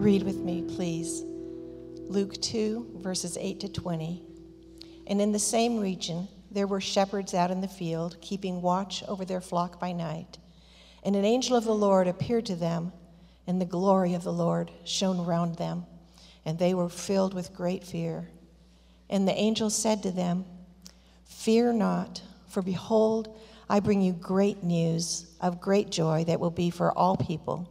Read with me, please. Luke 2, verses 8 to 20. And in the same region, there were shepherds out in the field, keeping watch over their flock by night. And an angel of the Lord appeared to them, and the glory of the Lord shone round them, and they were filled with great fear. And the angel said to them, Fear not, for behold, I bring you great news of great joy that will be for all people.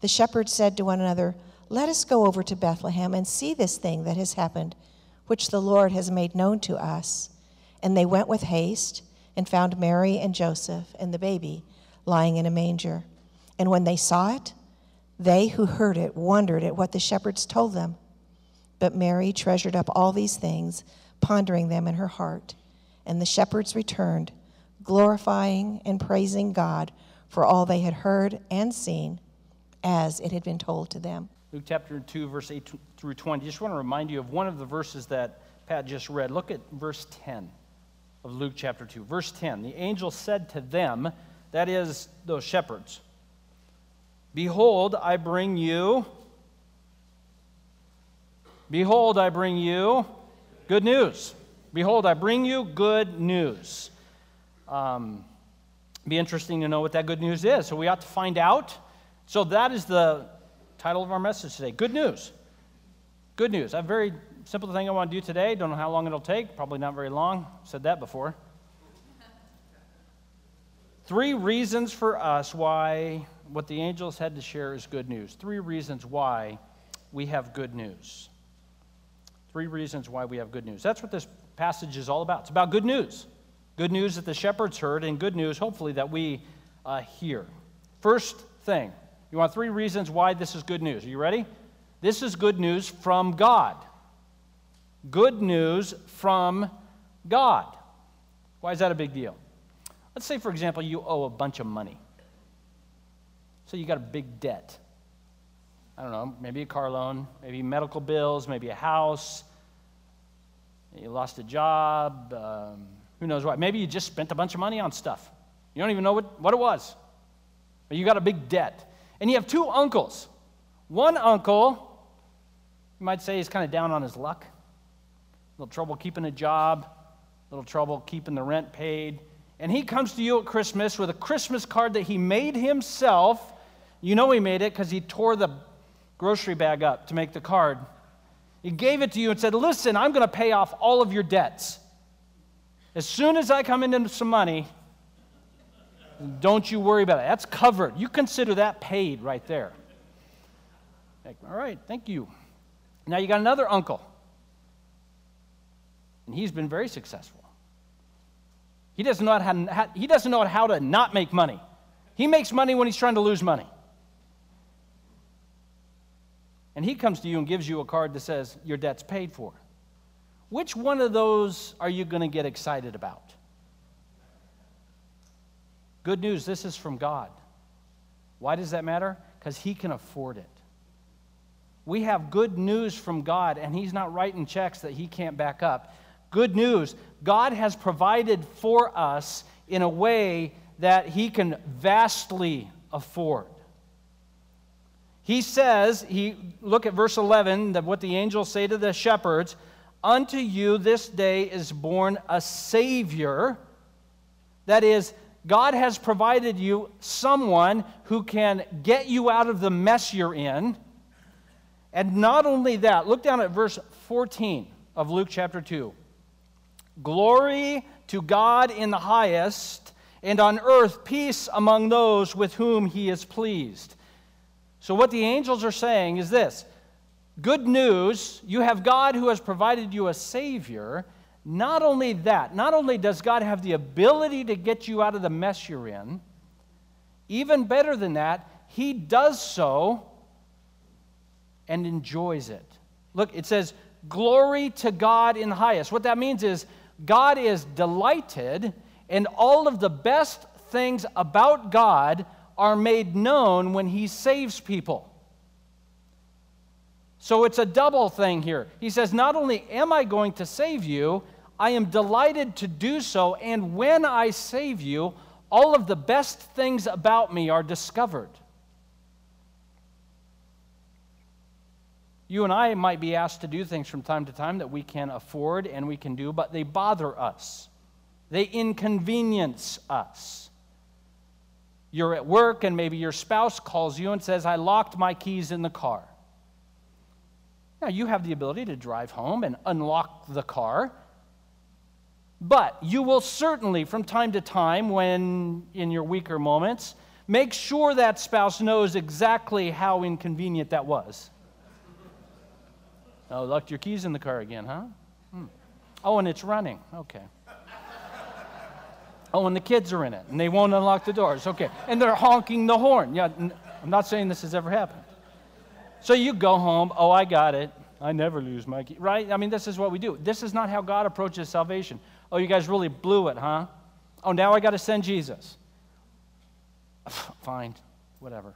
the shepherds said to one another, let us go over to Bethlehem and see this thing that has happened, which the Lord has made known to us. And they went with haste and found Mary and Joseph and the baby lying in a manger. And when they saw it, they who heard it wondered at what the shepherds told them. But Mary treasured up all these things, pondering them in her heart. And the shepherds returned, glorifying and praising God for all they had heard and seen, as it had been told to them. Luke chapter 2, verse 8 through 20. Just want to remind you of one of the verses that Pat just read. Look at verse 10 of Luke chapter 2. Verse 10 The angel said to them, that is, those shepherds, Behold, I bring you, behold, I bring you good news. Behold, I bring you good news. Um, be interesting to know what that good news is. So we ought to find out. So that is the Title of our message today Good News. Good news. A very simple thing I want to do today. Don't know how long it'll take. Probably not very long. Said that before. Three reasons for us why what the angels had to share is good news. Three reasons why we have good news. Three reasons why we have good news. That's what this passage is all about. It's about good news. Good news that the shepherds heard, and good news, hopefully, that we uh, hear. First thing you want three reasons why this is good news. Are you ready? This is good news from God. Good news from God. Why is that a big deal? Let's say, for example, you owe a bunch of money. So you got a big debt. I don't know, maybe a car loan, maybe medical bills, maybe a house. You lost a job. Um, who knows what? Maybe you just spent a bunch of money on stuff. You don't even know what, what it was. But you got a big debt. And you have two uncles. One uncle, you might say, is kind of down on his luck. A little trouble keeping a job, a little trouble keeping the rent paid. And he comes to you at Christmas with a Christmas card that he made himself. You know he made it because he tore the grocery bag up to make the card. He gave it to you and said, Listen, I'm going to pay off all of your debts. As soon as I come into some money, don't you worry about it. That's covered. You consider that paid right there. All right, thank you. Now you got another uncle. And he's been very successful. He doesn't know how to, he doesn't know how to not make money. He makes money when he's trying to lose money. And he comes to you and gives you a card that says your debt's paid for. Which one of those are you going to get excited about? Good news this is from God. Why does that matter? Because He can afford it. We have good news from God, and He's not writing checks that He can't back up. Good news God has provided for us in a way that He can vastly afford. He says, he, look at verse 11, that what the angels say to the shepherds Unto you this day is born a Savior, that is, God has provided you someone who can get you out of the mess you're in. And not only that, look down at verse 14 of Luke chapter 2. Glory to God in the highest, and on earth peace among those with whom he is pleased. So, what the angels are saying is this good news you have God who has provided you a Savior not only that, not only does God have the ability to get you out of the mess you're in, even better than that, He does so and enjoys it. Look, it says, Glory to God in the highest. What that means is God is delighted, and all of the best things about God are made known when He saves people. So it's a double thing here. He says, Not only am I going to save you, I am delighted to do so, and when I save you, all of the best things about me are discovered. You and I might be asked to do things from time to time that we can afford and we can do, but they bother us. They inconvenience us. You're at work and maybe your spouse calls you and says, I locked my keys in the car. Now, you have the ability to drive home and unlock the car, but you will certainly, from time to time, when in your weaker moments, make sure that spouse knows exactly how inconvenient that was. Oh, locked your keys in the car again, huh? Hmm. Oh, and it's running. Okay. Oh, and the kids are in it, and they won't unlock the doors. Okay. And they're honking the horn. Yeah, I'm not saying this has ever happened. So you go home. Oh, I got it. I never lose my key. Right? I mean, this is what we do. This is not how God approaches salvation. Oh, you guys really blew it, huh? Oh, now I got to send Jesus. Fine. Whatever.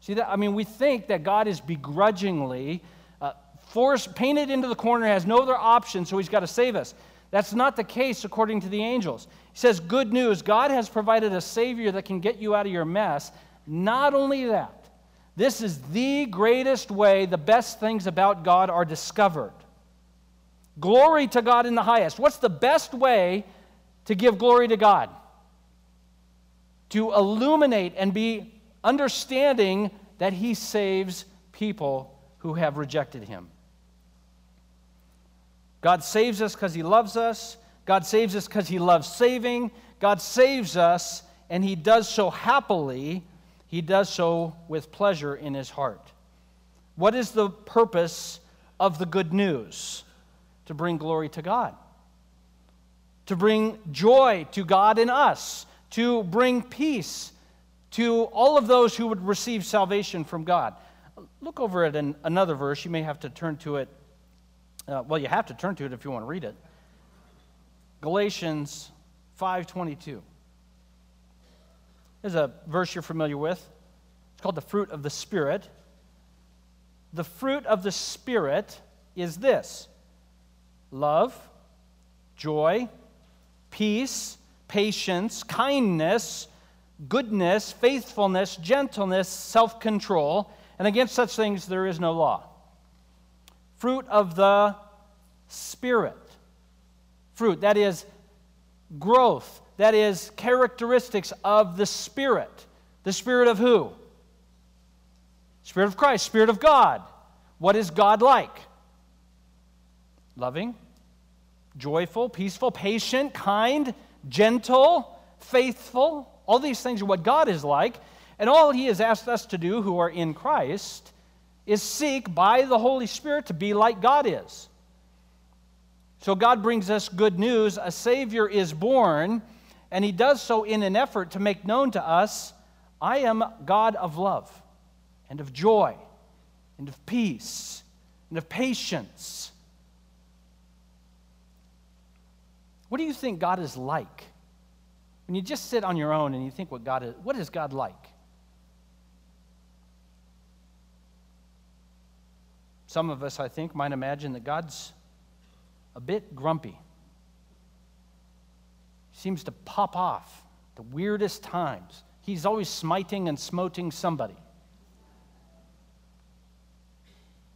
See that? I mean, we think that God is begrudgingly uh, forced, painted into the corner, has no other option, so he's got to save us. That's not the case according to the angels. He says, Good news, God has provided a Savior that can get you out of your mess. Not only that, this is the greatest way the best things about God are discovered. Glory to God in the highest. What's the best way to give glory to God? To illuminate and be understanding that He saves people who have rejected Him. God saves us because He loves us. God saves us because He loves saving. God saves us, and He does so happily. He does so with pleasure in His heart. What is the purpose of the good news? To bring glory to God, to bring joy to God in us, to bring peace to all of those who would receive salvation from God. Look over at an, another verse. You may have to turn to it uh, well, you have to turn to it if you want to read it. Galatians 5:22. There's a verse you're familiar with. It's called the fruit of the Spirit. The fruit of the Spirit is this love, joy, peace, patience, kindness, goodness, faithfulness, gentleness, self control, and against such things there is no law fruit of the Spirit. Fruit, that is growth, that is characteristics of the Spirit. The Spirit of who? Spirit of Christ, Spirit of God. What is God like? Loving, joyful, peaceful, patient, kind, gentle, faithful. All these things are what God is like. And all He has asked us to do who are in Christ is seek by the Holy Spirit to be like God is. So God brings us good news. A Savior is born, and He does so in an effort to make known to us I am God of love, and of joy, and of peace, and of patience. What do you think God is like? When you just sit on your own and you think what God is, what is God like? Some of us, I think, might imagine that God's a bit grumpy. He seems to pop off the weirdest times. He's always smiting and smoting somebody.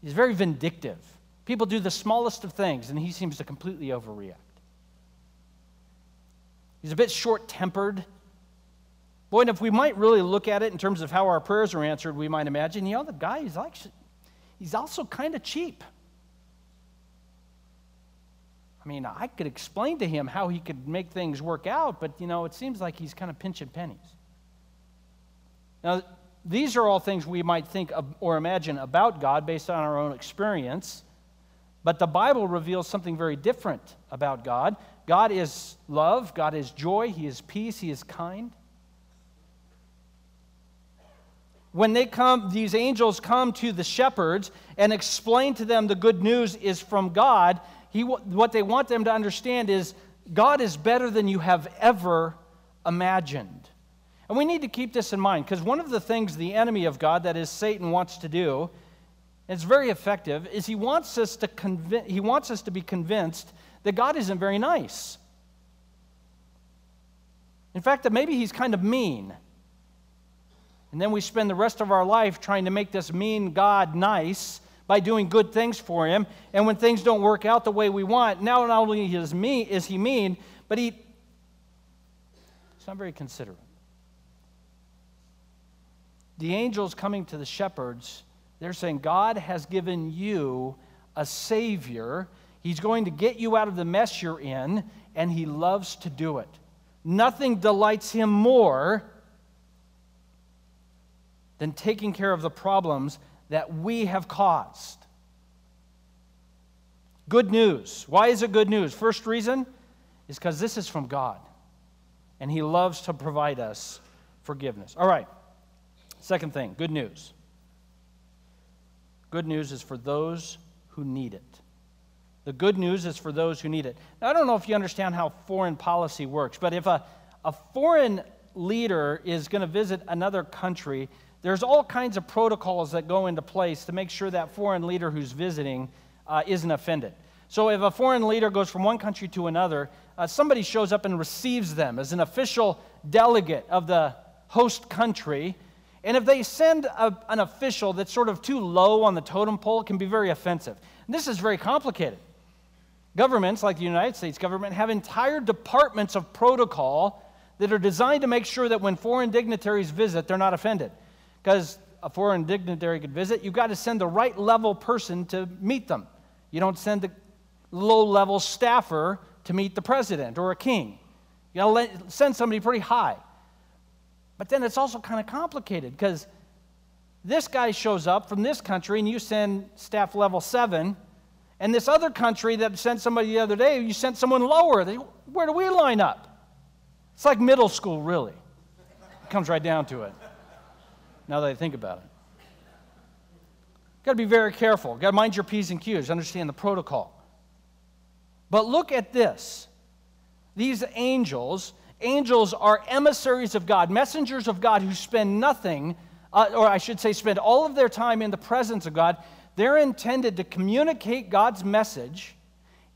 He's very vindictive. People do the smallest of things, and he seems to completely overreact. He's a bit short tempered. Boy, and if we might really look at it in terms of how our prayers are answered, we might imagine, you know, the guy is like he's also kind of cheap. I mean, I could explain to him how he could make things work out, but you know, it seems like he's kind of pinching pennies. Now, these are all things we might think of or imagine about God based on our own experience, but the Bible reveals something very different about God. God is love, God is joy, He is peace, He is kind. when they come, these angels come to the shepherds and explain to them the good news is from God, he, what they want them to understand is God is better than you have ever imagined. And we need to keep this in mind because one of the things the enemy of God, that is Satan, wants to do, and it's very effective, is he wants us to convince, he wants us to be convinced that God isn't very nice. In fact, that maybe he's kind of mean. And then we spend the rest of our life trying to make this mean God nice by doing good things for him. And when things don't work out the way we want, now not only is, me, is he mean, but he, he's not very considerate. The angels coming to the shepherds, they're saying, God has given you a Savior. He's going to get you out of the mess you're in, and He loves to do it. Nothing delights Him more than taking care of the problems that we have caused. Good news. Why is it good news? First reason is because this is from God, and He loves to provide us forgiveness. All right. Second thing good news. Good news is for those who need it. The good news is for those who need it. Now, I don't know if you understand how foreign policy works, but if a, a foreign leader is going to visit another country, there's all kinds of protocols that go into place to make sure that foreign leader who's visiting uh, isn't offended. So if a foreign leader goes from one country to another, uh, somebody shows up and receives them as an official delegate of the host country. And if they send a, an official that's sort of too low on the totem pole, it can be very offensive. And this is very complicated. Governments, like the United States government, have entire departments of protocol that are designed to make sure that when foreign dignitaries visit, they're not offended because a foreign dignitary could visit, you've got to send the right level person to meet them. You don't send the low level staffer to meet the president or a king. You got to send somebody pretty high. But then it's also kind of complicated because this guy shows up from this country and you send staff level seven, and this other country that sent somebody the other day, you sent someone lower. They, where do we line up? It's like middle school, really. It comes right down to it now that I think about it. Got to be very careful. Got to mind your P's and Q's, understand the protocol. But look at this. These angels, angels are emissaries of God, messengers of God who spend nothing, uh, or I should say, spend all of their time in the presence of God. They're intended to communicate God's message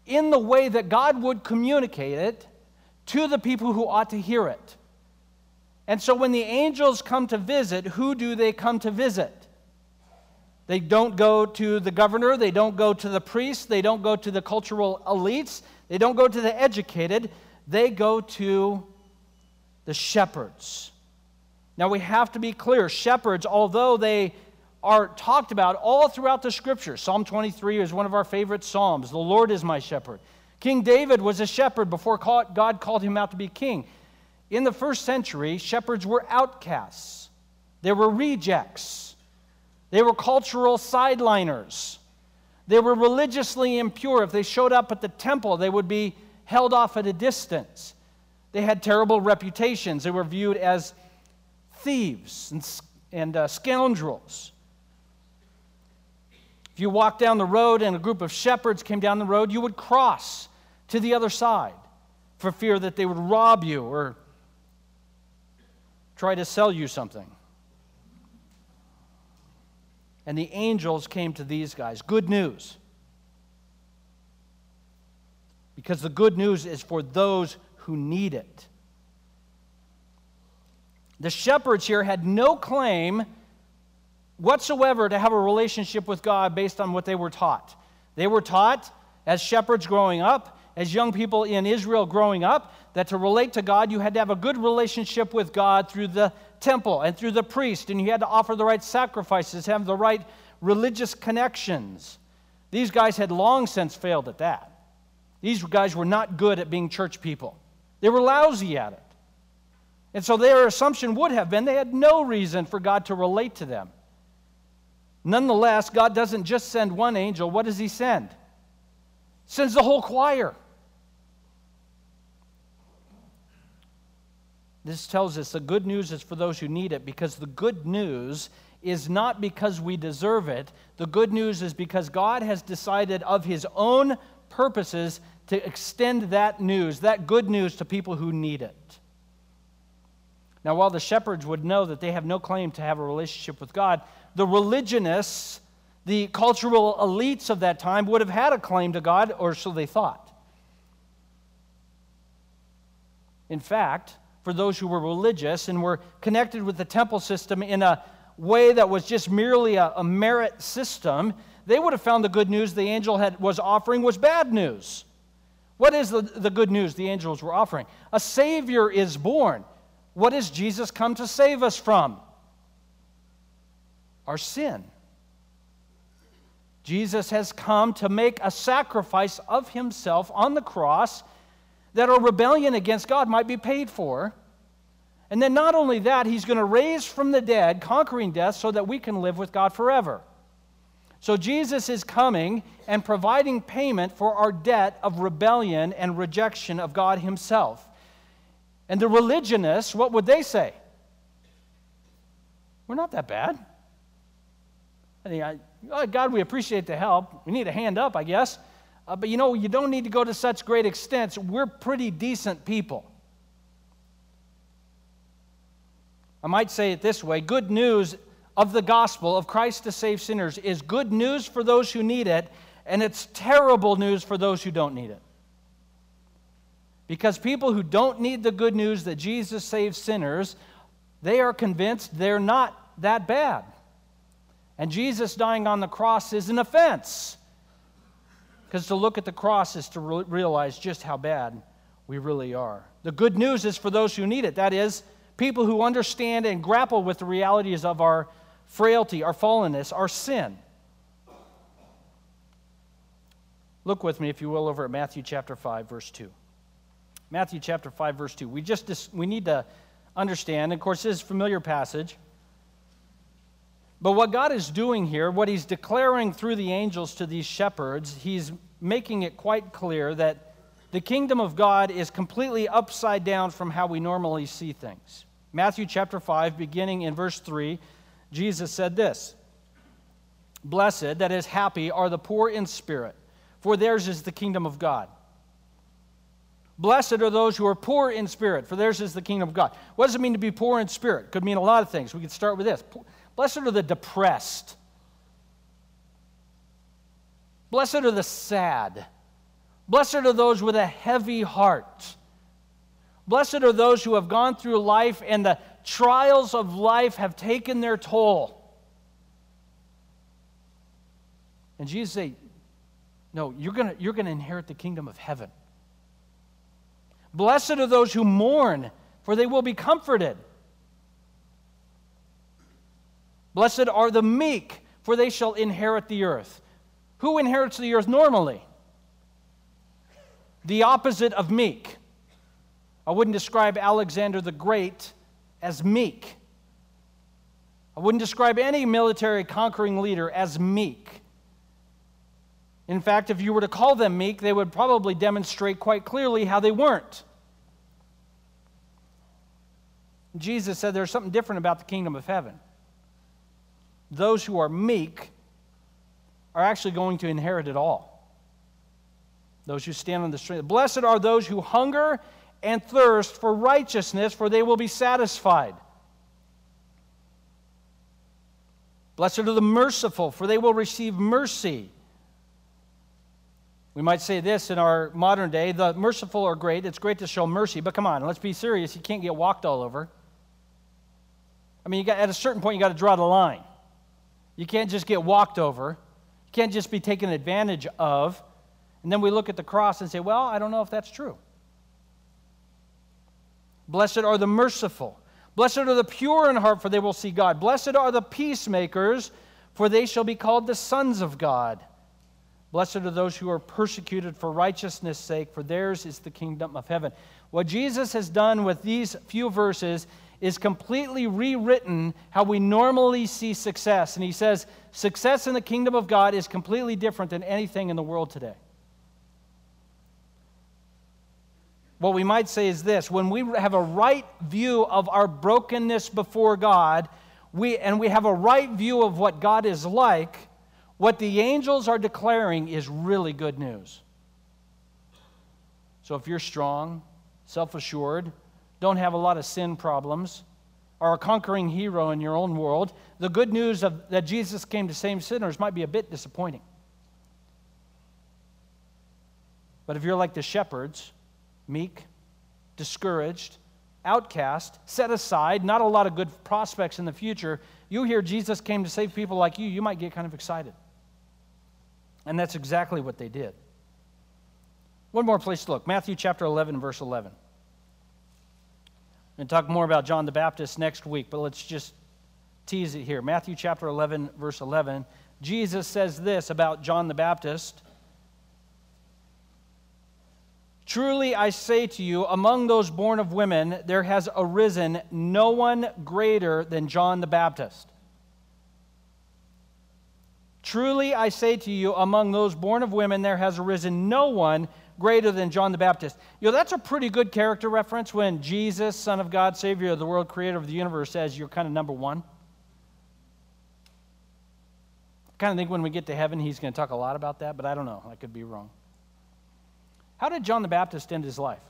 in the way that God would communicate it to the people who ought to hear it. And so when the angels come to visit, who do they come to visit? They don't go to the governor, they don't go to the priest, they don't go to the cultural elites, they don't go to the educated, they go to the shepherds. Now we have to be clear shepherds, although they are talked about all throughout the scripture. Psalm 23 is one of our favorite Psalms. The Lord is my shepherd. King David was a shepherd before God called him out to be king. In the first century, shepherds were outcasts, they were rejects, they were cultural sideliners, they were religiously impure. If they showed up at the temple, they would be held off at a distance. They had terrible reputations, they were viewed as thieves and, and uh, scoundrels. If you walked down the road and a group of shepherds came down the road, you would cross to the other side for fear that they would rob you or try to sell you something. And the angels came to these guys. Good news. Because the good news is for those who need it. The shepherds here had no claim whatsoever to have a relationship with God based on what they were taught. They were taught as shepherds growing up, as young people in Israel growing up, that to relate to God, you had to have a good relationship with God through the temple and through the priest, and you had to offer the right sacrifices, have the right religious connections. These guys had long since failed at that. These guys were not good at being church people, they were lousy at it. And so their assumption would have been they had no reason for God to relate to them. Nonetheless, God doesn't just send one angel. What does He send? Sends the whole choir. This tells us the good news is for those who need it because the good news is not because we deserve it. The good news is because God has decided of his own purposes to extend that news, that good news, to people who need it. Now, while the shepherds would know that they have no claim to have a relationship with God, the religionists, the cultural elites of that time, would have had a claim to God, or so they thought. In fact, for those who were religious and were connected with the temple system in a way that was just merely a, a merit system, they would have found the good news the angel had, was offering was bad news. What is the, the good news the angels were offering? A Savior is born. What has Jesus come to save us from? Our sin. Jesus has come to make a sacrifice of himself on the cross that our rebellion against God might be paid for. And then, not only that, he's going to raise from the dead, conquering death, so that we can live with God forever. So, Jesus is coming and providing payment for our debt of rebellion and rejection of God Himself. And the religionists, what would they say? We're not that bad. I think, oh, God, we appreciate the help. We need a hand up, I guess. Uh, but you know, you don't need to go to such great extents. We're pretty decent people. I might say it this way good news of the gospel of Christ to save sinners is good news for those who need it, and it's terrible news for those who don't need it. Because people who don't need the good news that Jesus saves sinners, they are convinced they're not that bad. And Jesus dying on the cross is an offense. Because to look at the cross is to re- realize just how bad we really are. The good news is for those who need it. That is, people who understand and grapple with the realities of our frailty, our fallenness, our sin. Look with me, if you will, over at Matthew chapter 5, verse 2. Matthew chapter 5, verse 2. We just we need to understand, of course, this is a familiar passage. But what God is doing here, what He's declaring through the angels to these shepherds, He's making it quite clear that the kingdom of God is completely upside down from how we normally see things. Matthew chapter 5, beginning in verse 3, Jesus said this Blessed, that is, happy, are the poor in spirit, for theirs is the kingdom of God. Blessed are those who are poor in spirit, for theirs is the kingdom of God. What does it mean to be poor in spirit? Could mean a lot of things. We could start with this. Blessed are the depressed. Blessed are the sad. Blessed are those with a heavy heart. Blessed are those who have gone through life and the trials of life have taken their toll. And Jesus said, No, you're going you're going to inherit the kingdom of heaven. Blessed are those who mourn, for they will be comforted. Blessed are the meek, for they shall inherit the earth. Who inherits the earth normally? The opposite of meek. I wouldn't describe Alexander the Great as meek. I wouldn't describe any military conquering leader as meek. In fact, if you were to call them meek, they would probably demonstrate quite clearly how they weren't. Jesus said there's something different about the kingdom of heaven. Those who are meek are actually going to inherit it all. Those who stand on the street. Blessed are those who hunger and thirst for righteousness, for they will be satisfied. Blessed are the merciful, for they will receive mercy. We might say this in our modern day the merciful are great. It's great to show mercy, but come on, let's be serious. You can't get walked all over. I mean, got, at a certain point, you got to draw the line. You can't just get walked over, you can't just be taken advantage of. And then we look at the cross and say, well, I don't know if that's true. Blessed are the merciful. Blessed are the pure in heart, for they will see God. Blessed are the peacemakers, for they shall be called the sons of God. Blessed are those who are persecuted for righteousness' sake, for theirs is the kingdom of heaven. What Jesus has done with these few verses is completely rewritten how we normally see success. And he says, success in the kingdom of God is completely different than anything in the world today. what we might say is this when we have a right view of our brokenness before God, we, and we have a right view of what God is like, what the angels are declaring is really good news. So if you're strong, self assured, don't have a lot of sin problems, are a conquering hero in your own world, the good news of, that Jesus came to save sinners might be a bit disappointing. But if you're like the shepherds, meek, discouraged, outcast, set aside, not a lot of good prospects in the future, you hear Jesus came to save people like you, you might get kind of excited. And that's exactly what they did. One more place to look Matthew chapter 11, verse 11. And talk more about John the Baptist next week, but let's just tease it here. Matthew chapter 11, verse 11. Jesus says this about John the Baptist Truly I say to you, among those born of women, there has arisen no one greater than John the Baptist. Truly I say to you, among those born of women, there has arisen no one greater than John the Baptist. You know, that's a pretty good character reference when Jesus, Son of God, Savior of the world, Creator of the universe, says you're kind of number one. I kind of think when we get to heaven, he's going to talk a lot about that, but I don't know. I could be wrong. How did John the Baptist end his life?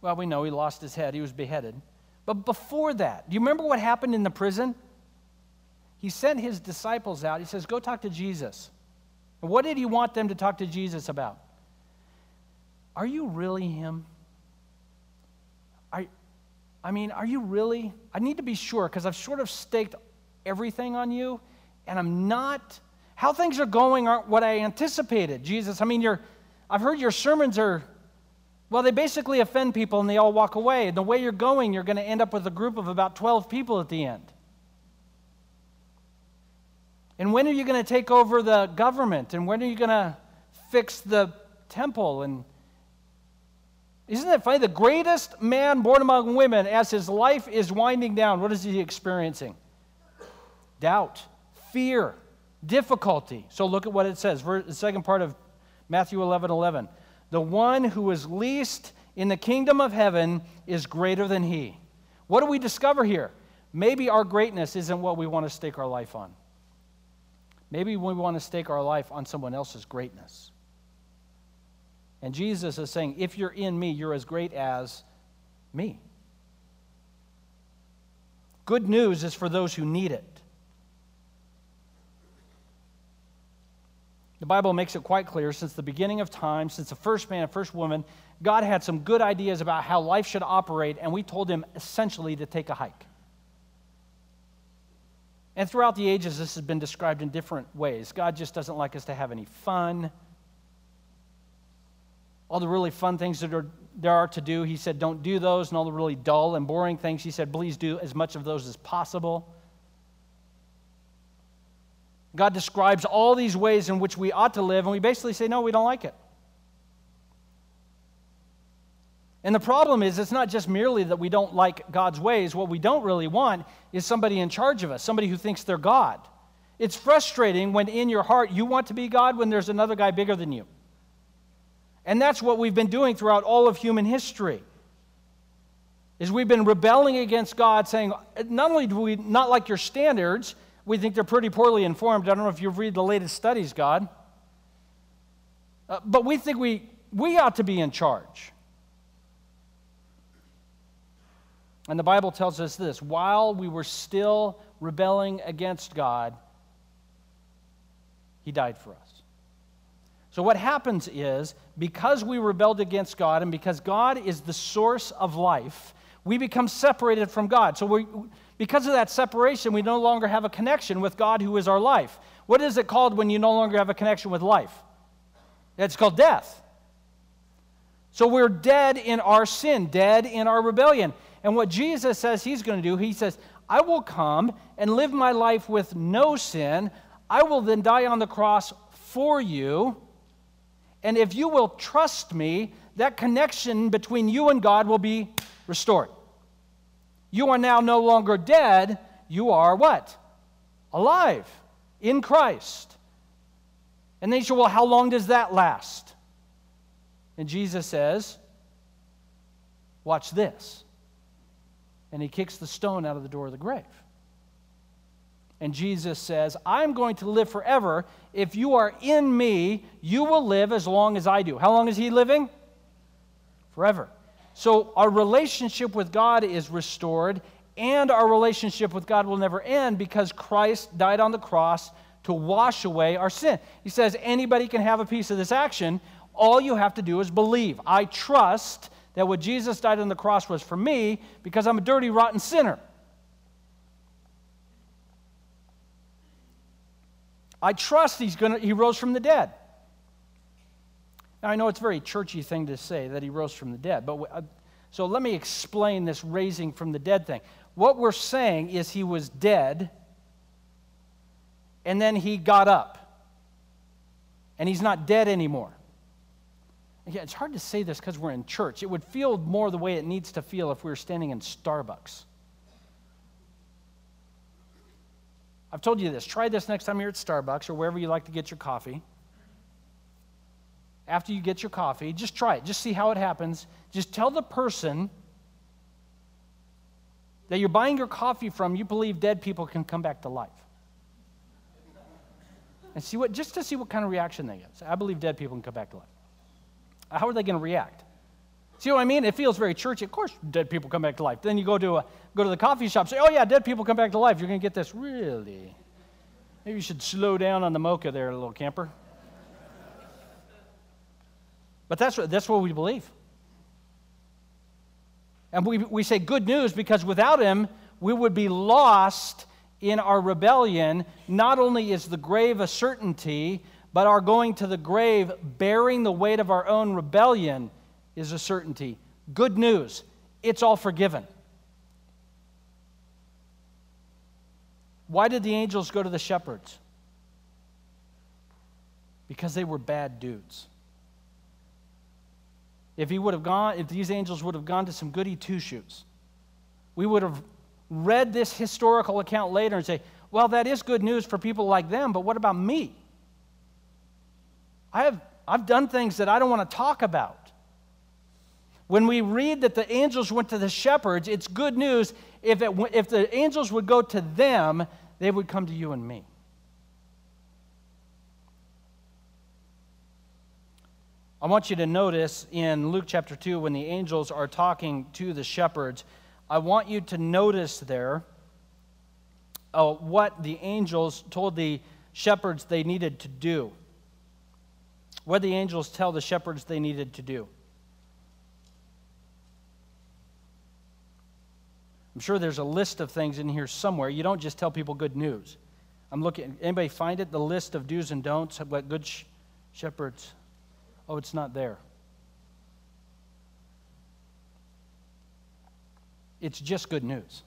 Well, we know he lost his head, he was beheaded. But before that, do you remember what happened in the prison? He sent his disciples out. He says, Go talk to Jesus. And what did he want them to talk to Jesus about? Are you really him? Are, I mean, are you really? I need to be sure because I've sort of staked everything on you, and I'm not. How things are going aren't what I anticipated. Jesus, I mean, you're, I've heard your sermons are, well, they basically offend people and they all walk away. And the way you're going, you're going to end up with a group of about 12 people at the end. And when are you going to take over the government? And when are you going to fix the temple? And isn't that funny? The greatest man born among women, as his life is winding down, what is he experiencing? Doubt, fear, difficulty. So look at what it says. The second part of Matthew 11 11. The one who is least in the kingdom of heaven is greater than he. What do we discover here? Maybe our greatness isn't what we want to stake our life on. Maybe we want to stake our life on someone else's greatness. And Jesus is saying, if you're in me, you're as great as me. Good news is for those who need it. The Bible makes it quite clear since the beginning of time, since the first man and first woman, God had some good ideas about how life should operate, and we told him essentially to take a hike. And throughout the ages, this has been described in different ways. God just doesn't like us to have any fun all the really fun things that are, there are to do, he said, don't do those. And all the really dull and boring things, he said, please do as much of those as possible. God describes all these ways in which we ought to live, and we basically say, no, we don't like it. And the problem is, it's not just merely that we don't like God's ways. What we don't really want is somebody in charge of us, somebody who thinks they're God. It's frustrating when in your heart you want to be God when there's another guy bigger than you. And that's what we've been doing throughout all of human history. Is we've been rebelling against God, saying, not only do we not like your standards, we think they're pretty poorly informed. I don't know if you've read the latest studies, God. Uh, but we think we, we ought to be in charge. And the Bible tells us this while we were still rebelling against God, He died for us. So, what happens is, because we rebelled against God and because God is the source of life, we become separated from God. So, we, because of that separation, we no longer have a connection with God who is our life. What is it called when you no longer have a connection with life? It's called death. So, we're dead in our sin, dead in our rebellion. And what Jesus says he's going to do, he says, I will come and live my life with no sin. I will then die on the cross for you and if you will trust me, that connection between you and God will be restored. You are now no longer dead, you are what? Alive in Christ. And they say, well, how long does that last? And Jesus says, watch this. and he kicks the stone out of the door of the grave. And Jesus says, I'm going to live forever. If you are in me, you will live as long as I do. How long is he living? Forever. So our relationship with God is restored, and our relationship with God will never end because Christ died on the cross to wash away our sin. He says anybody can have a piece of this action. All you have to do is believe. I trust that what Jesus died on the cross was for me because I'm a dirty, rotten sinner. I trust he's gonna, he rose from the dead. Now, I know it's a very churchy thing to say that he rose from the dead, but uh, so let me explain this raising from the dead thing. What we're saying is he was dead and then he got up and he's not dead anymore. Yeah, it's hard to say this because we're in church. It would feel more the way it needs to feel if we were standing in Starbucks. I've told you this. Try this next time you're at Starbucks or wherever you like to get your coffee. After you get your coffee, just try it. Just see how it happens. Just tell the person that you're buying your coffee from, you believe dead people can come back to life. And see what, just to see what kind of reaction they get. So I believe dead people can come back to life. How are they going to react? See what I mean? It feels very churchy. Of course, dead people come back to life. Then you go to a, go to the coffee shop, say, "Oh yeah, dead people come back to life." You're going to get this really. Maybe you should slow down on the mocha there, little camper. But that's what, that's what we believe. And we, we say good news because without him, we would be lost in our rebellion. Not only is the grave a certainty, but our going to the grave bearing the weight of our own rebellion is a certainty. Good news, it's all forgiven. Why did the angels go to the shepherds? Because they were bad dudes. If he would have gone, if these angels would have gone to some goody two shoes, we would have read this historical account later and say, well, that is good news for people like them, but what about me? I have, I've done things that I don't want to talk about. When we read that the angels went to the shepherds, it's good news. If, it, if the angels would go to them, they would come to you and me. I want you to notice in Luke chapter 2 when the angels are talking to the shepherds, I want you to notice there uh, what the angels told the shepherds they needed to do. What the angels tell the shepherds they needed to do. I'm sure there's a list of things in here somewhere. You don't just tell people good news. I'm looking, anybody find it? The list of do's and don'ts, what good sh- shepherds. Oh, it's not there. It's just good news.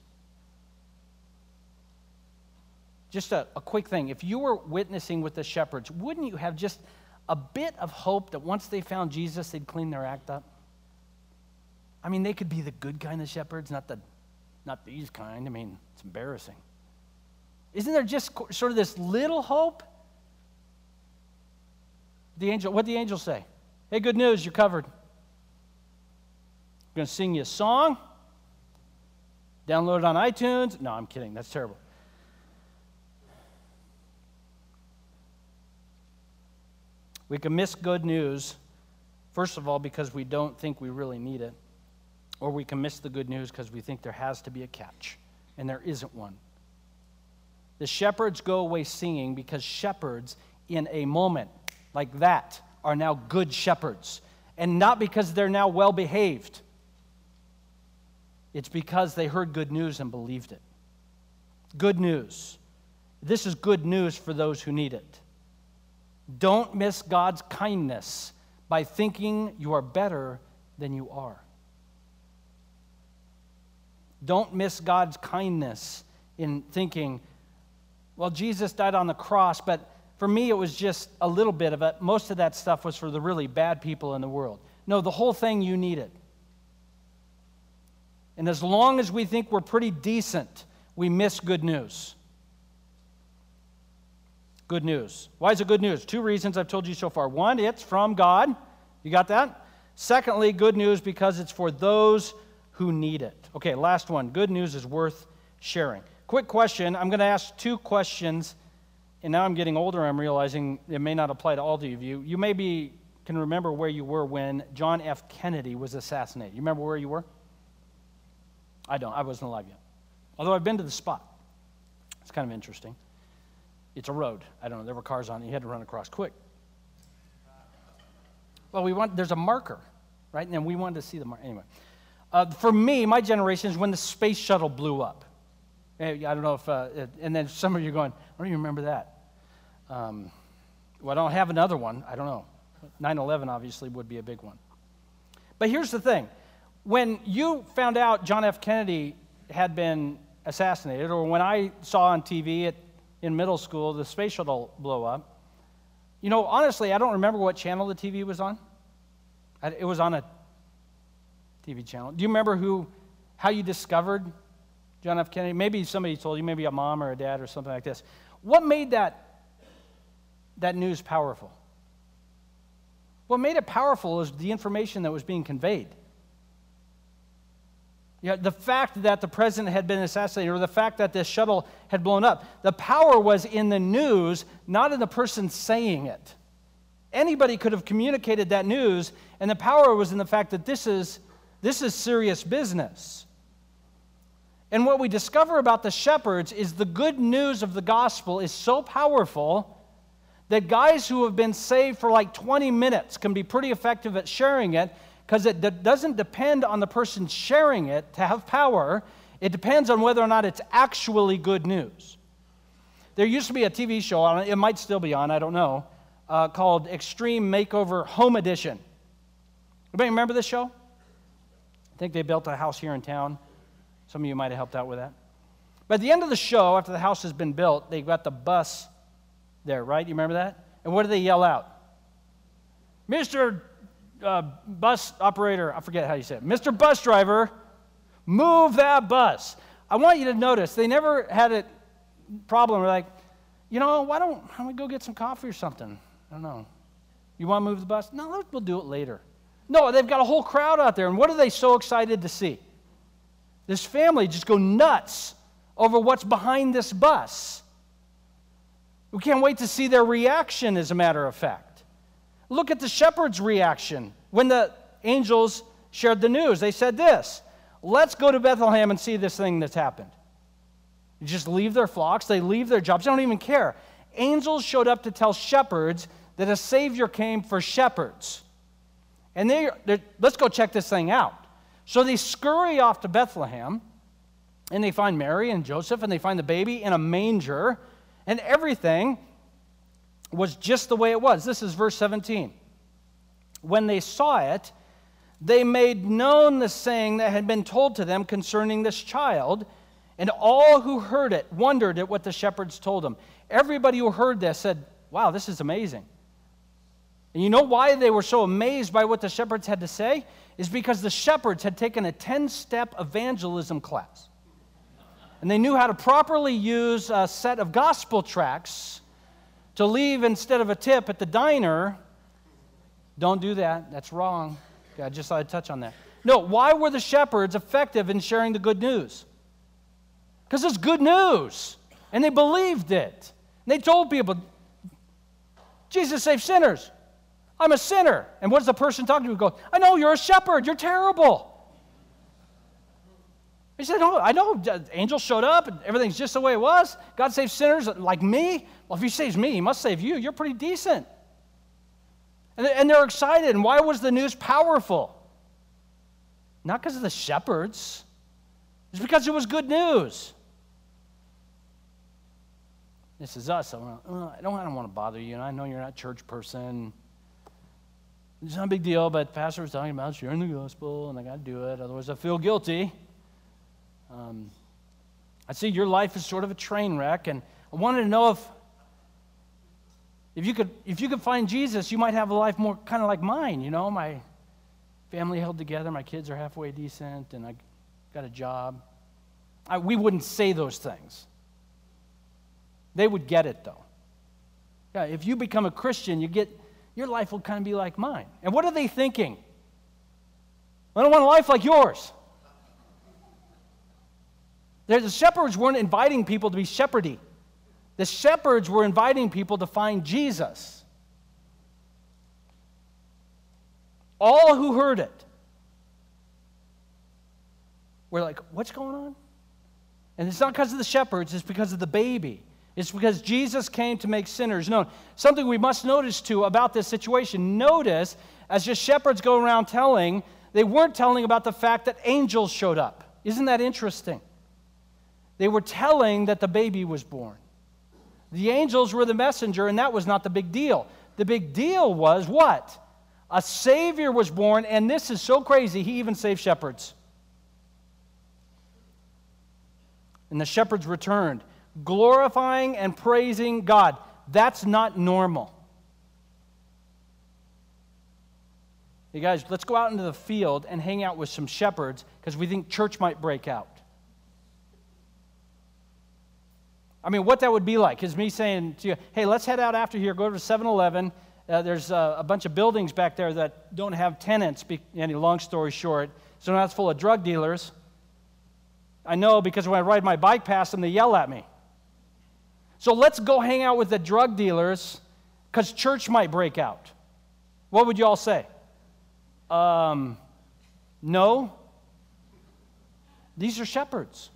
Just a, a quick thing. If you were witnessing with the shepherds, wouldn't you have just a bit of hope that once they found Jesus, they'd clean their act up? I mean, they could be the good kind of shepherds, not the not these kind. I mean, it's embarrassing. Isn't there just sort of this little hope? The angel, what the angel say? Hey, good news, you're covered. I'm going to sing you a song. Download it on iTunes. No, I'm kidding. That's terrible. We can miss good news, first of all, because we don't think we really need it or we can miss the good news because we think there has to be a catch, and there isn't one. The shepherds go away singing because shepherds, in a moment like that, are now good shepherds. And not because they're now well behaved, it's because they heard good news and believed it. Good news. This is good news for those who need it. Don't miss God's kindness by thinking you are better than you are. Don't miss God's kindness in thinking, well, Jesus died on the cross, but for me, it was just a little bit of it. Most of that stuff was for the really bad people in the world. No, the whole thing you need it. And as long as we think we're pretty decent, we miss good news. Good news. Why is it good news? Two reasons I've told you so far. One, it's from God. You got that? Secondly, good news because it's for those who need it. Okay, last one. Good news is worth sharing. Quick question. I'm going to ask two questions, and now I'm getting older. I'm realizing it may not apply to all of you. You maybe can remember where you were when John F. Kennedy was assassinated. You remember where you were? I don't. I wasn't alive yet. Although I've been to the spot. It's kind of interesting. It's a road. I don't know. There were cars on it. You had to run across quick. Well, we want, there's a marker, right? And then we wanted to see the marker. Anyway, uh, for me, my generation is when the space shuttle blew up. I don't know if, uh, and then some of you are going, I don't even remember that. Um, well, I don't have another one. I don't know. 9 11 obviously would be a big one. But here's the thing when you found out John F. Kennedy had been assassinated, or when I saw on TV at, in middle school the space shuttle blow up, you know, honestly, I don't remember what channel the TV was on. It was on a TV channel. Do you remember who, how you discovered John F. Kennedy? Maybe somebody told you, maybe a mom or a dad or something like this. What made that, that news powerful? What made it powerful is the information that was being conveyed. You know, the fact that the president had been assassinated or the fact that this shuttle had blown up, the power was in the news, not in the person saying it. Anybody could have communicated that news, and the power was in the fact that this is, this is serious business. And what we discover about the shepherds is the good news of the gospel is so powerful that guys who have been saved for like 20 minutes can be pretty effective at sharing it because it doesn't depend on the person sharing it to have power. It depends on whether or not it's actually good news. There used to be a TV show on it, it might still be on, I don't know, uh, called Extreme Makeover Home Edition. Anybody remember this show? Think they built a house here in town. Some of you might have helped out with that. But at the end of the show, after the house has been built, they've got the bus there, right? You remember that? And what do they yell out? Mr uh, bus operator, I forget how you say it, Mr. Bus Driver, move that bus. I want you to notice they never had a problem. We're like, you know, why don't, why don't we go get some coffee or something? I don't know. You want to move the bus? No, we'll do it later. No, they've got a whole crowd out there, and what are they so excited to see? This family just go nuts over what's behind this bus. We can't wait to see their reaction, as a matter of fact. Look at the shepherd's reaction when the angels shared the news. They said this Let's go to Bethlehem and see this thing that's happened. They just leave their flocks, they leave their jobs, they don't even care. Angels showed up to tell shepherds that a Savior came for shepherds. And they, let's go check this thing out. So they scurry off to Bethlehem, and they find Mary and Joseph, and they find the baby in a manger, and everything was just the way it was. This is verse 17. When they saw it, they made known the saying that had been told to them concerning this child, and all who heard it wondered at what the shepherds told them. Everybody who heard this said, Wow, this is amazing. And you know why they were so amazed by what the shepherds had to say? Is because the shepherds had taken a 10 step evangelism class. And they knew how to properly use a set of gospel tracts to leave instead of a tip at the diner, don't do that. That's wrong. I just thought I'd touch on that. No, why were the shepherds effective in sharing the good news? Because it's good news. And they believed it. And they told people, Jesus saved sinners. I'm a sinner. And what does the person talking to? Go, I know you're a shepherd. You're terrible. He said, Oh, I know. Angels showed up and everything's just the way it was. God saves sinners like me. Well, if he saves me, he must save you. You're pretty decent. And they're excited. And why was the news powerful? Not because of the shepherds, it's because it was good news. This is us. I don't, I don't want to bother you, and I know you're not a church person. It's not a big deal, but pastor was talking about sharing the gospel, and I got to do it. Otherwise, I feel guilty. Um, I see your life is sort of a train wreck, and I wanted to know if if you could if you could find Jesus, you might have a life more kind of like mine. You know, my family held together, my kids are halfway decent, and I got a job. I, we wouldn't say those things. They would get it though. Yeah, if you become a Christian, you get your life will kind of be like mine. And what are they thinking? I don't want a life like yours. The shepherds weren't inviting people to be shepherdy. The shepherds were inviting people to find Jesus. All who heard it were like, What's going on? And it's not because of the shepherds, it's because of the baby. It's because Jesus came to make sinners known. Something we must notice too about this situation. Notice, as just shepherds go around telling, they weren't telling about the fact that angels showed up. Isn't that interesting? They were telling that the baby was born. The angels were the messenger, and that was not the big deal. The big deal was what? A Savior was born, and this is so crazy, he even saved shepherds. And the shepherds returned, glorifying and praising God. That's not normal. Hey guys, let's go out into the field and hang out with some shepherds because we think church might break out. I mean, what that would be like is me saying to you, hey, let's head out after here, go to 7 Eleven. Uh, there's uh, a bunch of buildings back there that don't have tenants, be, any long story short. So now that's full of drug dealers. I know because when I ride my bike past them, they yell at me. So let's go hang out with the drug dealers because church might break out. What would you all say? Um, no. These are shepherds.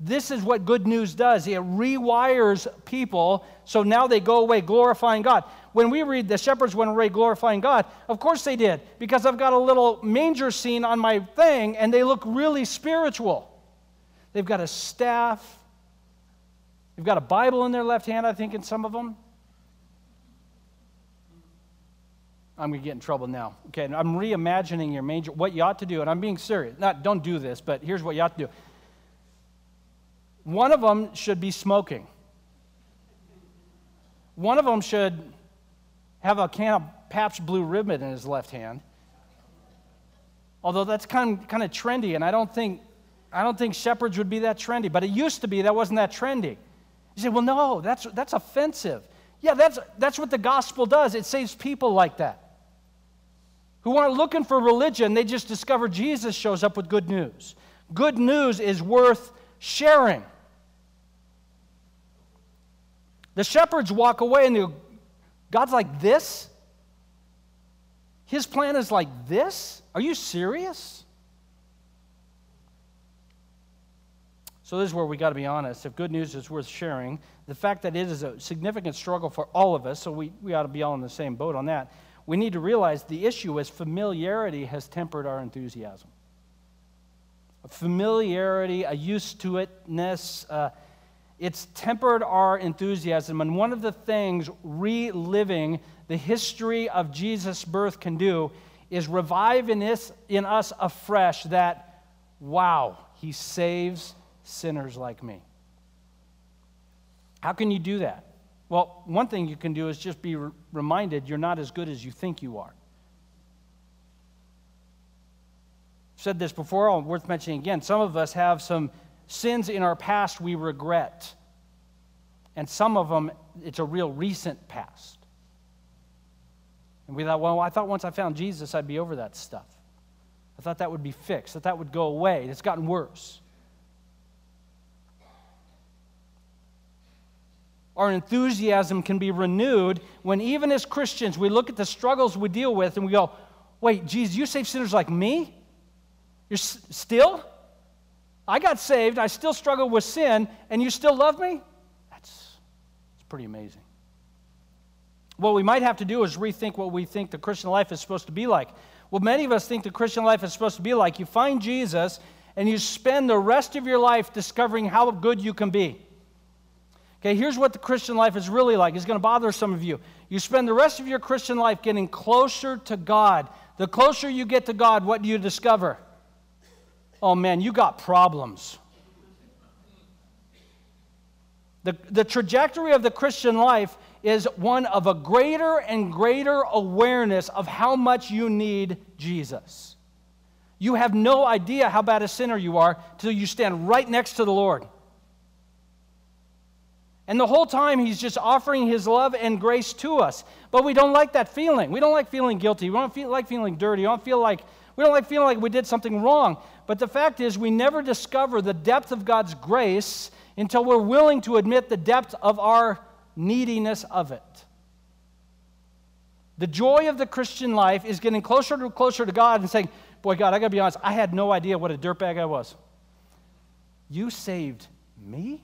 This is what good news does. It rewires people so now they go away glorifying God. When we read the shepherds went away glorifying God, of course they did, because I've got a little manger scene on my thing and they look really spiritual. They've got a staff, they've got a Bible in their left hand, I think, in some of them. I'm going to get in trouble now. Okay, I'm reimagining your major, what you ought to do, and I'm being serious. Not, don't do this, but here's what you ought to do one of them should be smoking. One of them should have a can of Pabst Blue Ribbon in his left hand. Although that's kind of, kind of trendy, and I don't think I don't think shepherds would be that trendy, but it used to be that wasn't that trendy. You say, well, no, that's, that's offensive. Yeah, that's, that's what the gospel does. It saves people like that who aren't looking for religion, they just discover Jesus shows up with good news. Good news is worth sharing. The shepherds walk away and they go, God's like this? His plan is like this? Are you serious? So, this is where we got to be honest. If good news is worth sharing, the fact that it is a significant struggle for all of us, so we, we ought to be all in the same boat on that, we need to realize the issue is familiarity has tempered our enthusiasm. A familiarity, a used to itness, uh, it's tempered our enthusiasm. And one of the things reliving the history of Jesus' birth can do is revive in, this, in us afresh that, wow, he saves sinners like me. How can you do that? Well, one thing you can do is just be reminded you're not as good as you think you are. I've said this before, oh, worth mentioning again. Some of us have some sins in our past we regret. And some of them, it's a real recent past. And we thought, well, I thought once I found Jesus, I'd be over that stuff. I thought that would be fixed, that that would go away. It's gotten worse. Our enthusiasm can be renewed when, even as Christians, we look at the struggles we deal with and we go, wait, Jesus, you save sinners like me? You're s- still? I got saved, I still struggle with sin, and you still love me? That's, that's pretty amazing. What we might have to do is rethink what we think the Christian life is supposed to be like. Well, many of us think the Christian life is supposed to be like you find Jesus and you spend the rest of your life discovering how good you can be. Okay, here's what the Christian life is really like. It's going to bother some of you. You spend the rest of your Christian life getting closer to God. The closer you get to God, what do you discover? oh man, you got problems. The, the trajectory of the Christian life is one of a greater and greater awareness of how much you need Jesus. You have no idea how bad a sinner you are till you stand right next to the Lord. And the whole time, he's just offering his love and grace to us. But we don't like that feeling. We don't like feeling guilty. We don't feel like feeling dirty. We don't feel like We don't like feeling like we did something wrong. But the fact is, we never discover the depth of God's grace until we're willing to admit the depth of our neediness of it. The joy of the Christian life is getting closer and closer to God and saying, Boy, God, I gotta be honest, I had no idea what a dirtbag I was. You saved me?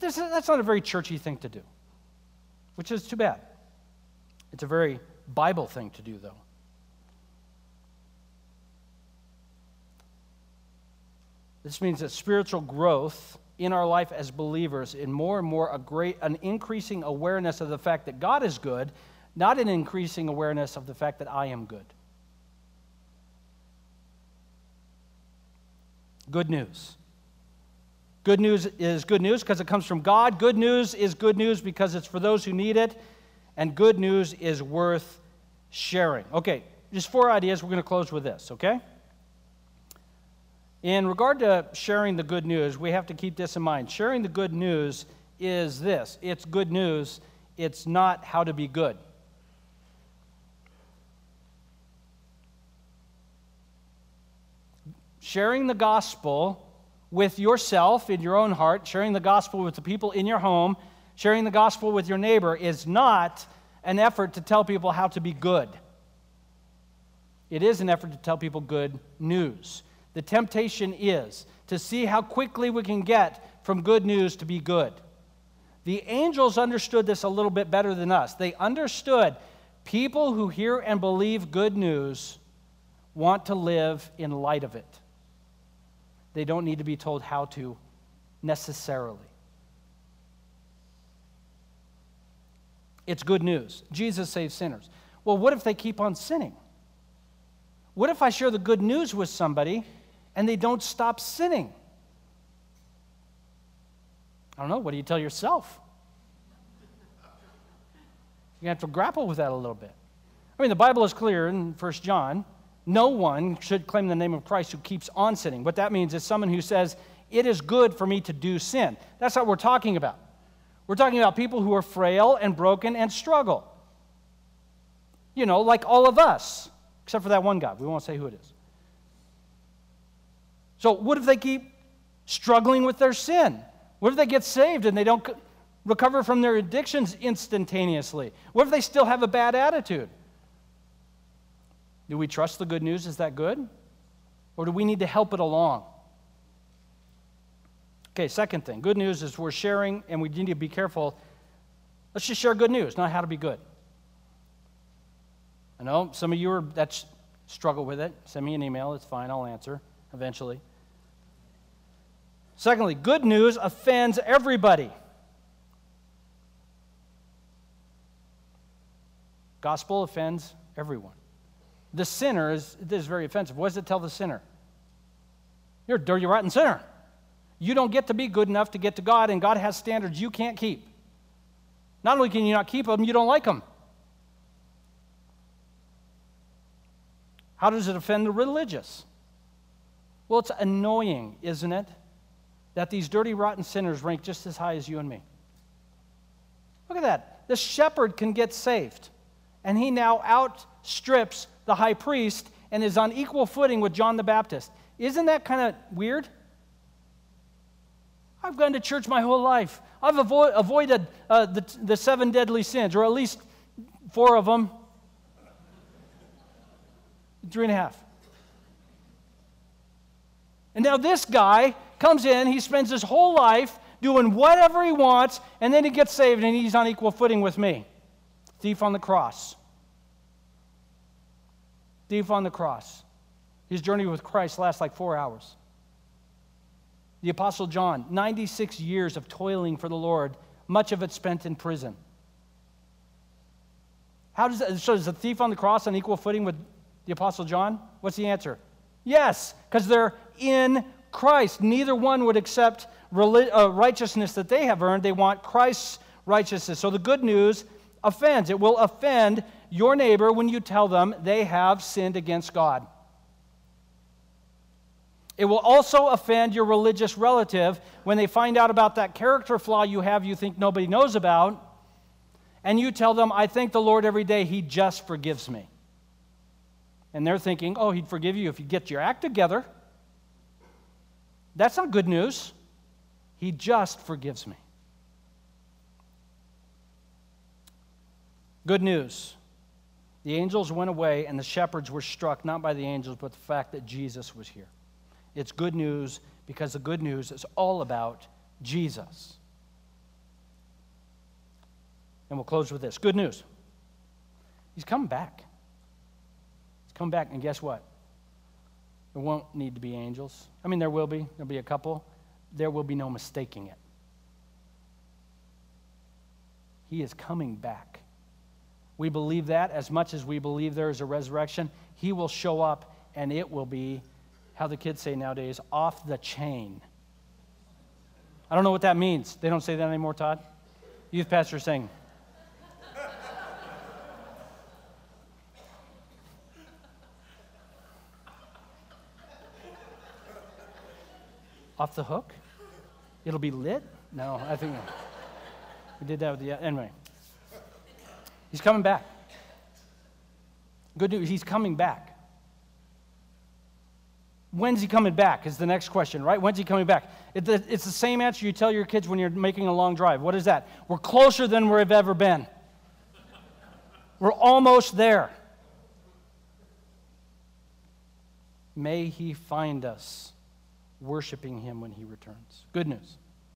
But that's not a very churchy thing to do, which is too bad. It's a very Bible thing to do, though. This means that spiritual growth in our life as believers in more and more a great an increasing awareness of the fact that God is good, not an increasing awareness of the fact that I am good. Good news. Good news is good news because it comes from God. Good news is good news because it's for those who need it. And good news is worth sharing. Okay, just four ideas. We're going to close with this, okay? In regard to sharing the good news, we have to keep this in mind. Sharing the good news is this it's good news, it's not how to be good. Sharing the gospel with yourself in your own heart, sharing the gospel with the people in your home, sharing the gospel with your neighbor is not an effort to tell people how to be good. It is an effort to tell people good news. The temptation is to see how quickly we can get from good news to be good. The angels understood this a little bit better than us. They understood people who hear and believe good news want to live in light of it. They don't need to be told how to necessarily. It's good news. Jesus saves sinners. Well, what if they keep on sinning? What if I share the good news with somebody and they don't stop sinning? I don't know. What do you tell yourself? You have to grapple with that a little bit. I mean, the Bible is clear in 1 John no one should claim the name of Christ who keeps on sinning. What that means is someone who says, It is good for me to do sin. That's what we're talking about. We're talking about people who are frail and broken and struggle. You know, like all of us, except for that one guy. We won't say who it is. So, what if they keep struggling with their sin? What if they get saved and they don't recover from their addictions instantaneously? What if they still have a bad attitude? Do we trust the good news? Is that good? Or do we need to help it along? Okay, second thing good news is we're sharing, and we need to be careful. Let's just share good news, not how to be good. I know some of you are that struggle with it. Send me an email, it's fine, I'll answer eventually. Secondly, good news offends everybody. Gospel offends everyone. The sinner is, this is very offensive. What does it tell the sinner? You're a dirty, rotten sinner. You don't get to be good enough to get to God, and God has standards you can't keep. Not only can you not keep them, you don't like them. How does it offend the religious? Well, it's annoying, isn't it, that these dirty, rotten sinners rank just as high as you and me. Look at that. The shepherd can get saved, and he now outstrips the high priest and is on equal footing with John the Baptist. Isn't that kind of weird? I've gone to church my whole life. I've avo- avoided uh, the, the seven deadly sins, or at least four of them. Three and a half. And now this guy comes in, he spends his whole life doing whatever he wants, and then he gets saved and he's on equal footing with me. Thief on the cross thief on the cross. His journey with Christ lasts like four hours. The Apostle John, 96 years of toiling for the Lord, much of it spent in prison. How does that, so is the thief on the cross on equal footing with the Apostle John? What's the answer? Yes, because they're in Christ. Neither one would accept uh, righteousness that they have earned. They want Christ's righteousness. So the good news offends. It will offend your neighbor when you tell them they have sinned against God. It will also offend your religious relative when they find out about that character flaw you have you think nobody knows about, and you tell them, I thank the Lord every day, He just forgives me. And they're thinking, oh, he'd forgive you if you get your act together. That's not good news. He just forgives me. Good news. The angels went away, and the shepherds were struck not by the angels, but the fact that Jesus was here. It's good news because the good news is all about Jesus. And we'll close with this good news. He's coming back. He's coming back, and guess what? There won't need to be angels. I mean, there will be, there'll be a couple. There will be no mistaking it. He is coming back. We believe that as much as we believe there is a resurrection. He will show up, and it will be, how the kids say nowadays, off the chain. I don't know what that means. They don't say that anymore, Todd? Youth pastor saying, off the hook? It'll be lit? No, I think we did that with the. Anyway, he's coming back. Good news, he's coming back. When's he coming back? Is the next question, right? When's he coming back? It's the same answer you tell your kids when you're making a long drive. What is that? We're closer than we've ever been. We're almost there. May he find us worshiping him when he returns. Good news.